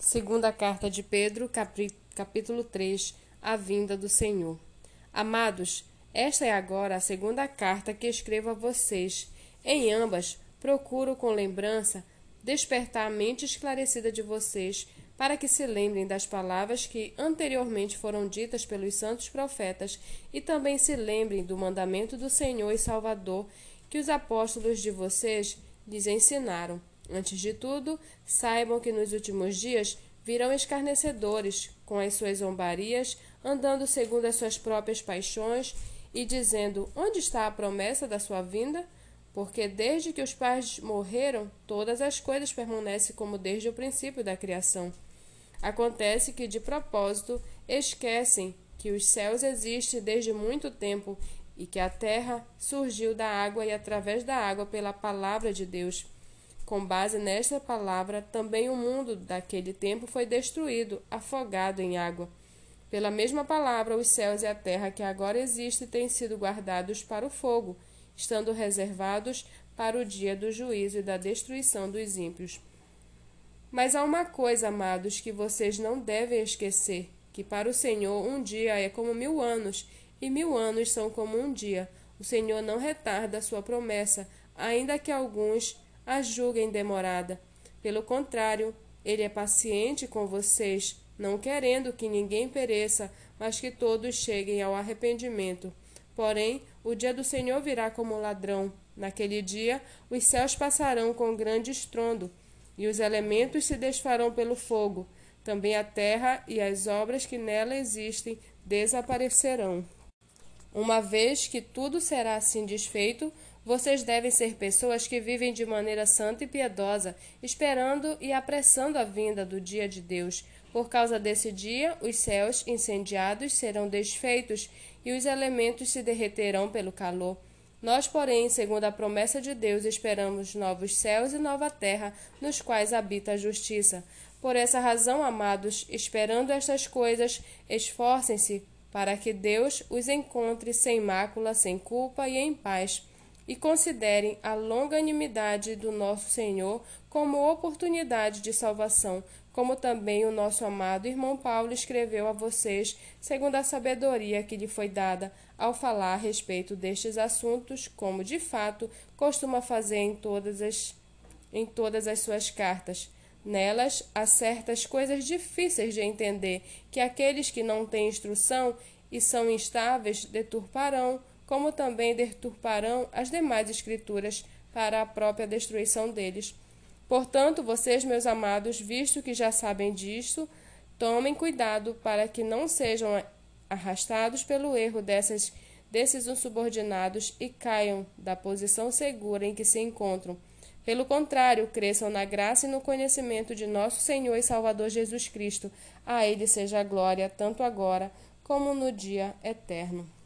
Segunda carta de Pedro, capítulo 3, a vinda do Senhor. Amados, esta é agora a segunda carta que escrevo a vocês. Em ambas, procuro com lembrança despertar a mente esclarecida de vocês, para que se lembrem das palavras que anteriormente foram ditas pelos santos profetas e também se lembrem do mandamento do Senhor e Salvador que os apóstolos de vocês lhes ensinaram Antes de tudo, saibam que nos últimos dias virão escarnecedores, com as suas zombarias, andando segundo as suas próprias paixões e dizendo: Onde está a promessa da sua vinda? Porque desde que os pais morreram, todas as coisas permanecem como desde o princípio da criação. Acontece que, de propósito, esquecem que os céus existem desde muito tempo e que a terra surgiu da água e através da água pela palavra de Deus com base nesta palavra, também o mundo daquele tempo foi destruído, afogado em água. Pela mesma palavra, os céus e a terra que agora existem têm sido guardados para o fogo, estando reservados para o dia do juízo e da destruição dos ímpios. Mas há uma coisa, amados, que vocês não devem esquecer: que para o Senhor um dia é como mil anos, e mil anos são como um dia. O Senhor não retarda a sua promessa, ainda que alguns a julguem demorada. Pelo contrário, ele é paciente com vocês, não querendo que ninguém pereça, mas que todos cheguem ao arrependimento. Porém, o dia do Senhor virá como ladrão. Naquele dia, os céus passarão com grande estrondo, e os elementos se desfarão pelo fogo. Também a terra e as obras que nela existem desaparecerão. Uma vez que tudo será assim desfeito, vocês devem ser pessoas que vivem de maneira santa e piedosa, esperando e apressando a vinda do dia de Deus. Por causa desse dia, os céus incendiados serão desfeitos e os elementos se derreterão pelo calor. Nós, porém, segundo a promessa de Deus, esperamos novos céus e nova terra, nos quais habita a justiça. Por essa razão, amados, esperando estas coisas, esforcem-se para que Deus os encontre sem mácula, sem culpa e em paz e considerem a longanimidade do nosso Senhor como oportunidade de salvação, como também o nosso amado irmão Paulo escreveu a vocês, segundo a sabedoria que lhe foi dada, ao falar a respeito destes assuntos, como de fato costuma fazer em todas as, em todas as suas cartas. Nelas há certas coisas difíceis de entender, que aqueles que não têm instrução e são instáveis deturparão como também deturparão as demais escrituras para a própria destruição deles. Portanto, vocês, meus amados, visto que já sabem disto, tomem cuidado para que não sejam arrastados pelo erro dessas, desses insubordinados e caiam da posição segura em que se encontram. Pelo contrário, cresçam na graça e no conhecimento de nosso Senhor e Salvador Jesus Cristo. A Ele seja a glória, tanto agora como no dia eterno.